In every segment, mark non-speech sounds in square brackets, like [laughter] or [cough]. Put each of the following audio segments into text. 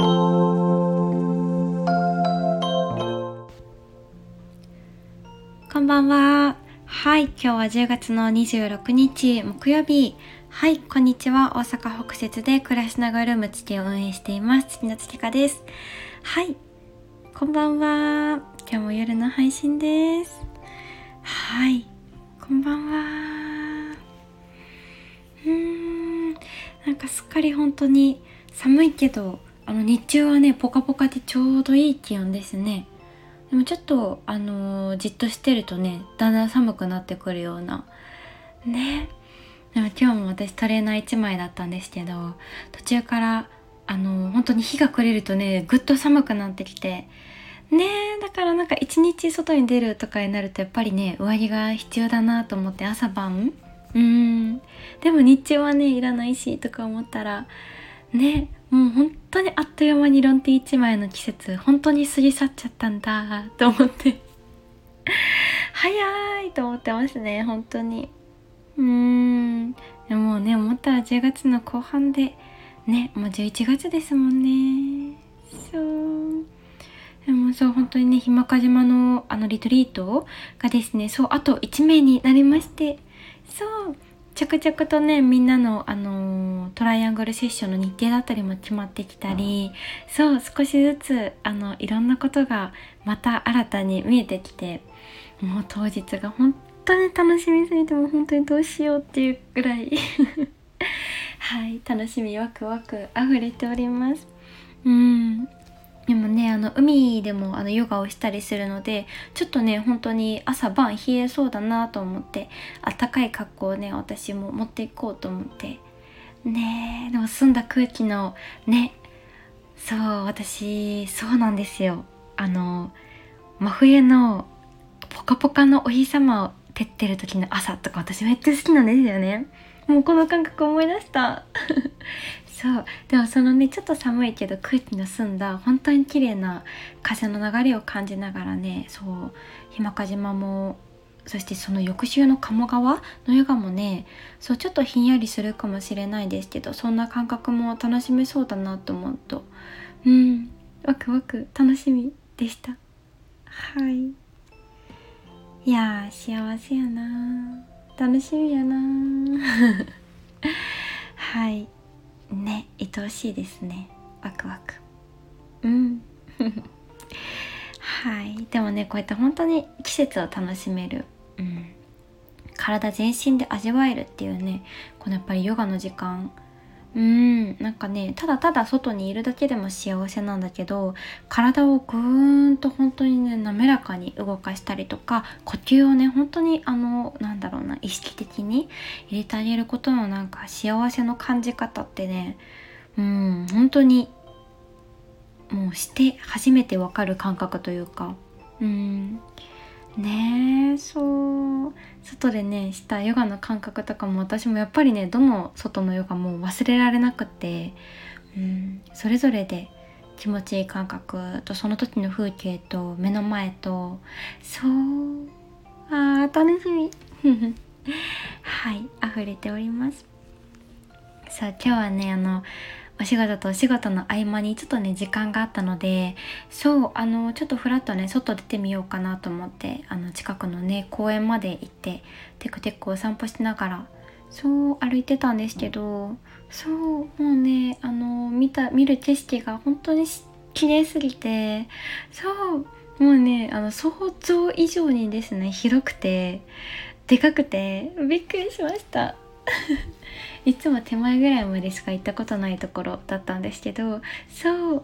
こんばんは。はい、今日は10月の26日木曜日。はい、こんにちは。大阪北節で暮らしながらルーム月を運営しています。月の月香です。はい、こんばんは。今日も夜の配信です。はい、こんばんは。うーん、なんかすっかり本当に寒いけど、あの日中はね、ポカポカでちょうどいい気温ですね。でもちょっとあのー、じっとしてるとねだんだん寒くなってくるような。ね。でも今日も私トレーナー1枚だったんですけど途中からあのー、本当に日が暮れるとねぐっと寒くなってきて。ね。だからなんか一日外に出るとかになるとやっぱりね上着が必要だなと思って朝晩。うん。でも日中はねいらないしとか思ったらね。もう本当にあっという間にロンティ1枚の季節本当に過ぎ去っちゃったんだと思って。早いと思ってますね本当に。うーん。でもね思ったら10月の後半でねもう11月ですもんね。そう。でもそう本当にねひまか島のあのリトリートがですねそうあと1名になりまして。そう。着々とねみんなの、あのー、トライアングルセッションの日程だったりも決まってきたりそう少しずつあのいろんなことがまた新たに見えてきてもう当日が本当に楽しみすぎても本当にどうしようっていうぐらい。[laughs] はい楽しみワクワク溢れております。うんでもねあの海でもあのヨガをしたりするのでちょっとね本当に朝晩冷えそうだなと思ってあったかい格好をね私も持っていこうと思って。ねでも澄んだ空気のねそう私そうなんですよ。あの真冬のポカポカのお日様を照ってる時の朝とか私めっちゃ好きなんですよね。もうこの感覚思い出した。そう。でもそのねちょっと寒いけど空気の澄んだ本当に綺麗な風の流れを感じながらねそう日間賀島もそしてその翌週の鴨川のヨガもねそうちょっとひんやりするかもしれないですけどそんな感覚も楽しめそうだなと思うと。うん。ワクワク楽しみでした。はい。いや幸せやな楽しみやな [laughs] はい。ね愛おしいですね。ワクワク。うん。[laughs] はい。でもねこうやって本当に季節を楽しめる、うん、体全身で味わえるっていうねこのやっぱりヨガの時間うん。なんかねただただ外にいるだけでも幸せなんだけど体をぐーんと本当にね滑らかに動かしたりとか呼吸をね本当にあのなんだろうな意識的に入れてあげることのなんか幸せの感じ方ってねうん本当にもうして初めてわかる感覚というかうん。外でねしたヨガの感覚とかも私もやっぱりねどの外のヨガも忘れられなくて、うん、それぞれで気持ちいい感覚とその時の風景と目の前とそうあー楽しみ。[laughs] はい溢れております。さあ今日はねあのお仕事とお仕事の合間にちょっとね時間があったのでそうあのちょっとふらっとね外出てみようかなと思ってあの近くのね公園まで行ってテクテクお散歩しながらそう歩いてたんですけどそうもうねあの見た見る景色が本当に綺麗すぎてそうもうねあの想像以上にですね広くてでかくてびっくりしました。[laughs] いつも手前ぐらいまでしか行ったことないところだったんですけどそう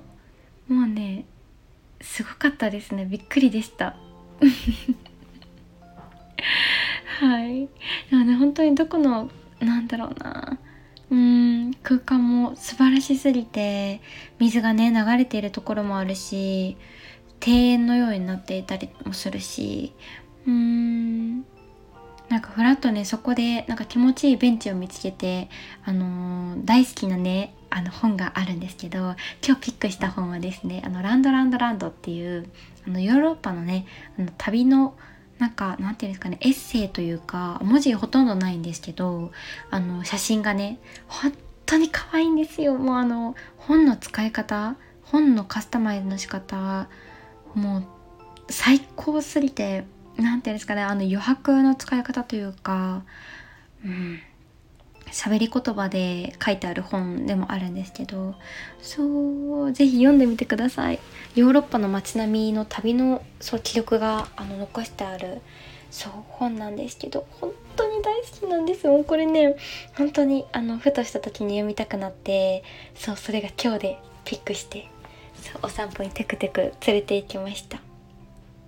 もうねすごかったですね。びっくりでした。[laughs] はい。でもね本当にどこのなんだろうな。うん空間も素晴らしすぎて水がね流れているところもあるし庭園のようになっていたりもするしうーん。なんかふらっとねそこでなんか気持ちいいベンチを見つけてあのー、大好きなねあの本があるんですけど今日ピックした本はですね「あのランドランドランド」っていうあのヨーロッパのねあの旅のなんかなんていうんですかねエッセイというか文字ほとんどないんですけどあの写真がね本当に可愛いんですよ。もうあの本の使い方本のカスタマイズの仕方もう最高すぎて何て言うんですかねあの余白の使い方というかうん喋り言葉で書いてある本でもあるんですけどそうぜひ読んでみてください。ヨーロッパの街並みの旅のそう記録があの残してあるそう本なんですけど本当に大好きなんですもうこれね本当にあのふとした時に読みたくなってそうそれが今日でピックしてそうお散歩にテクテク連れて行きました。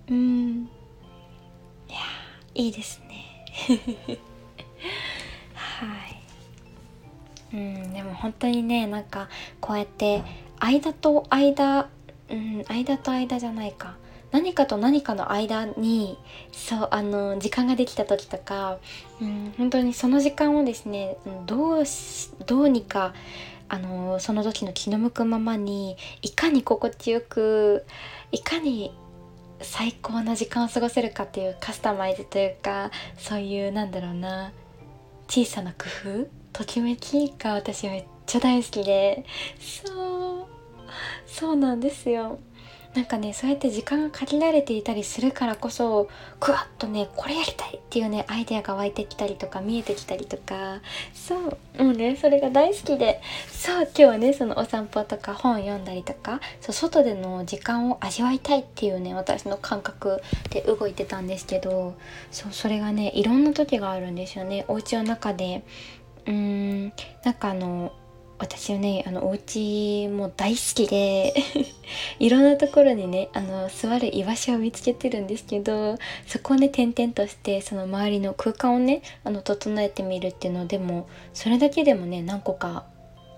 うん。いいですね。[laughs] はい。うんでも本当にねなんかこうやって間と間うん間と間じゃないか。何かと何かの間にそうあの時間ができた時とか、うん、本当にその時間をですねどうどうにかあのその時の気の向くままにいかに心地よくいかに最高な時間を過ごせるかっていうカスタマイズというかそういうなんだろうな小さな工夫？ときめきが私めっちゃ大好きで。そう。そうなんですよ。なんかねそうやって時間が限られていたりするからこそクワッとねこれやりたいっていうねアイデアが湧いてきたりとか見えてきたりとか。そうもうねそれが大好きで。そう今日はねそのお散歩とか本読んだりとかそう外での時間を味わいたいっていうね私の感覚で動いてたんですけどそうそれがねいろんな時があるんですよね。お家の中で。うーんなんかあの私はねあのお家も大好きで [laughs] いろんなところにねあの座る居場所を見つけてるんですけどそこをね転々としてその周りの空間をねあの整えてみるっていうのでもそれだけでもね何個か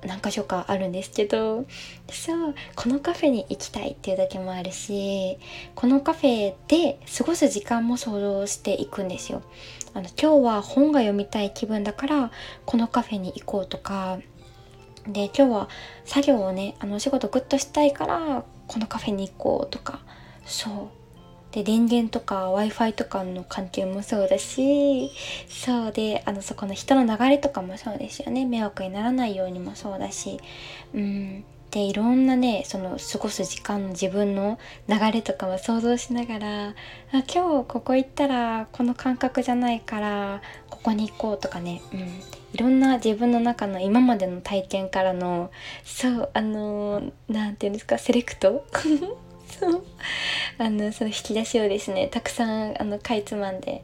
何箇所かあるんですけどそうこのカフェに行きたいっていうだけもあるしこのカフェで過ごす時間も想像していくんですよ。あの今日は本が読みたい気分だからこのカフェに行こうとかで今日は作業をねあのお仕事グッとしたいからこのカフェに行こうとか。そう。で電源とか w i f i とかの関係もそうだしそう。であのそこの人の流れとかもそうですよね。迷惑にならないようにもそうだし。うん。でいろんなねその過ごす時間の自分の流れとかも想像しながらあ今日ここ行ったらこの感覚じゃないからここに行こうとかね、うん、いろんな自分の中の今までの体験からのそうあの何て言うんですかセレクト？そう。あの [laughs] その引き出しをですねたくさんあのかいつまんで。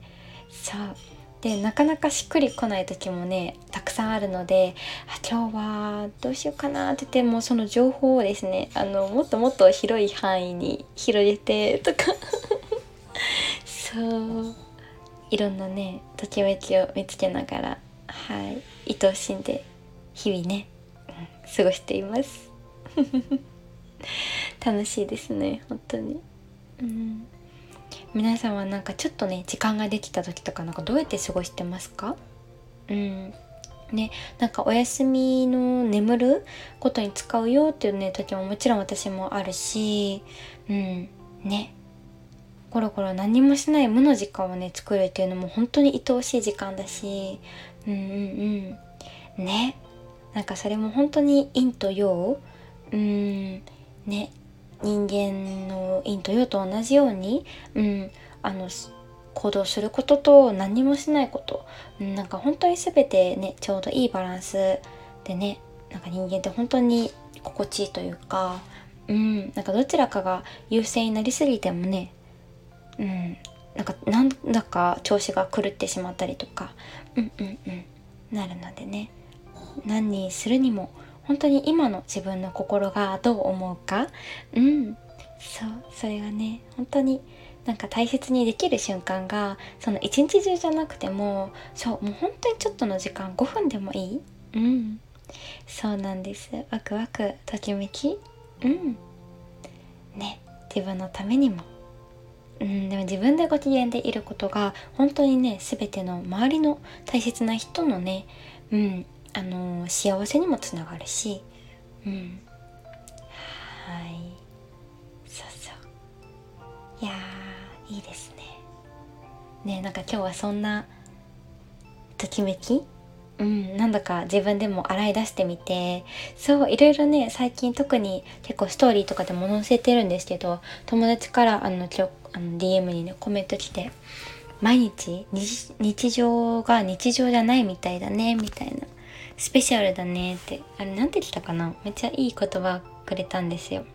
そう。でなかなかしっくりこない時もねたくさんあるのであ今日はどうしようかなって言ってもその情報をですねあのもっともっと広い範囲に広げてとか。[laughs] そう。いろんなねときめきを見つけながらはい愛おしんで日々ね、うん、過ごしています。[laughs] 楽しいですね本当に。うん。皆さんはなんかちょっとね時間ができた時とかなんかどうやって過ごしてますか？うん。ねなんかお休みの眠ることに使うよっていうね時ももちろん私もあるしうん。ね。コロコロ何もしない無の時間をね作るっていうのも本当に愛おしい時間だし。うんうんうん。ね。なんかそれも本当に陰と陽。うん。ね。人間の陰と陽と同じように、うん、あの行動することと何もしないこと、うん、なんか本当に全てねちょうどいいバランスでね。なんか人間って本当に心地いいというか、うん、なんかどちらかが優勢になりすぎてもね、うん、なんかなんだか調子が狂ってしまったりとか、うんうんうん、なるのでね。何にするにも本当に今の自分の心がどう思うか。うん。そうそれがね本当になんか大切にできる瞬間がその一日中じゃなくてもそうもう本当にちょっとの時間5分でもいい。うん。そうなんです。ワクワクときめき。うん。ね自分のためにも。うんでも自分でご機嫌でいることが本当にね全ての周りの大切な人のねうんあの幸せにもつながるしうん。はい。そうそう。いやいいですね。ねなんか今日はそんなときめきうん、なんだか自分でも洗い出してみて。そういろいろね最近特に結構ストーリーとかでも載せてるんですけど友達からあのちょあの DM にねコメント来て毎日日常が日常じゃないみたいだねみたいな。スペシャルだねって。あれなんて言ったかな？めっちゃいい言葉くれたんですよ。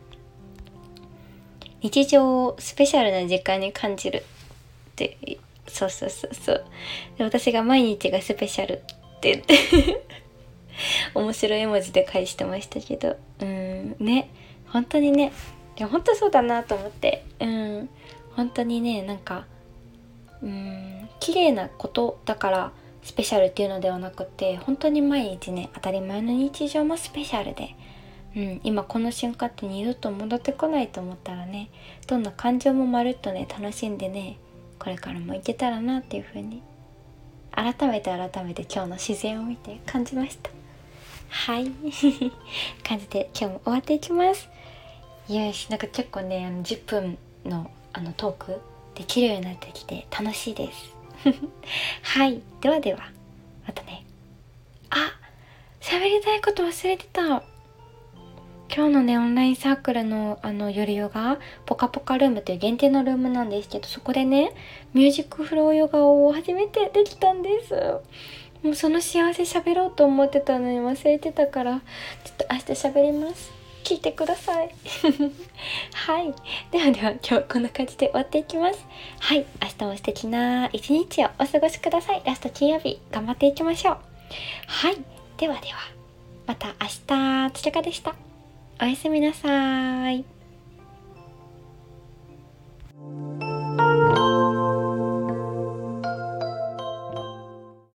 日常をスペシャルな時間に感じるって。そうそうそうそう。で私が毎日がスペシャル。って言って。[laughs] 面白い絵文字で返してましたけど。うん。ね。本当にね。いや本当そうだなと思って。うん。本当にねなんかうん。綺麗なことだからスペシャルっていうのではなくて本当に毎日ね当たり前の日常もスペシャルで、うん、今この瞬間って二度と戻ってこないと思ったらねどんな感情もまるっとね楽しんでねこれからもいけたらなっていう風に改めて改めて今日の自然を見て感じました。はい。[laughs] 感じで今日も終わっていきます。よし。なんか結構ねあの10分のあのトークできるようになってきて楽しいです。[laughs] はい。ではではまたね。あ喋りたいこと忘れてた。今日のねオンラインサークルのあの夜ヨガポカポカルームという限定のルームなんですけどそこでねミュージックフローヨガを初めてできたんです。もうその幸せ喋ろうと思ってたのに忘れてたからちょっと明日喋ります。聞いてください。[laughs] はい。ではでは今日こんな感じで終わっていきます。はい。明日も素敵な一日をお過ごしください。ラスト金曜日頑張っていきましょう。はい。ではではまた明日。つちゃかでした。おやすみなさい。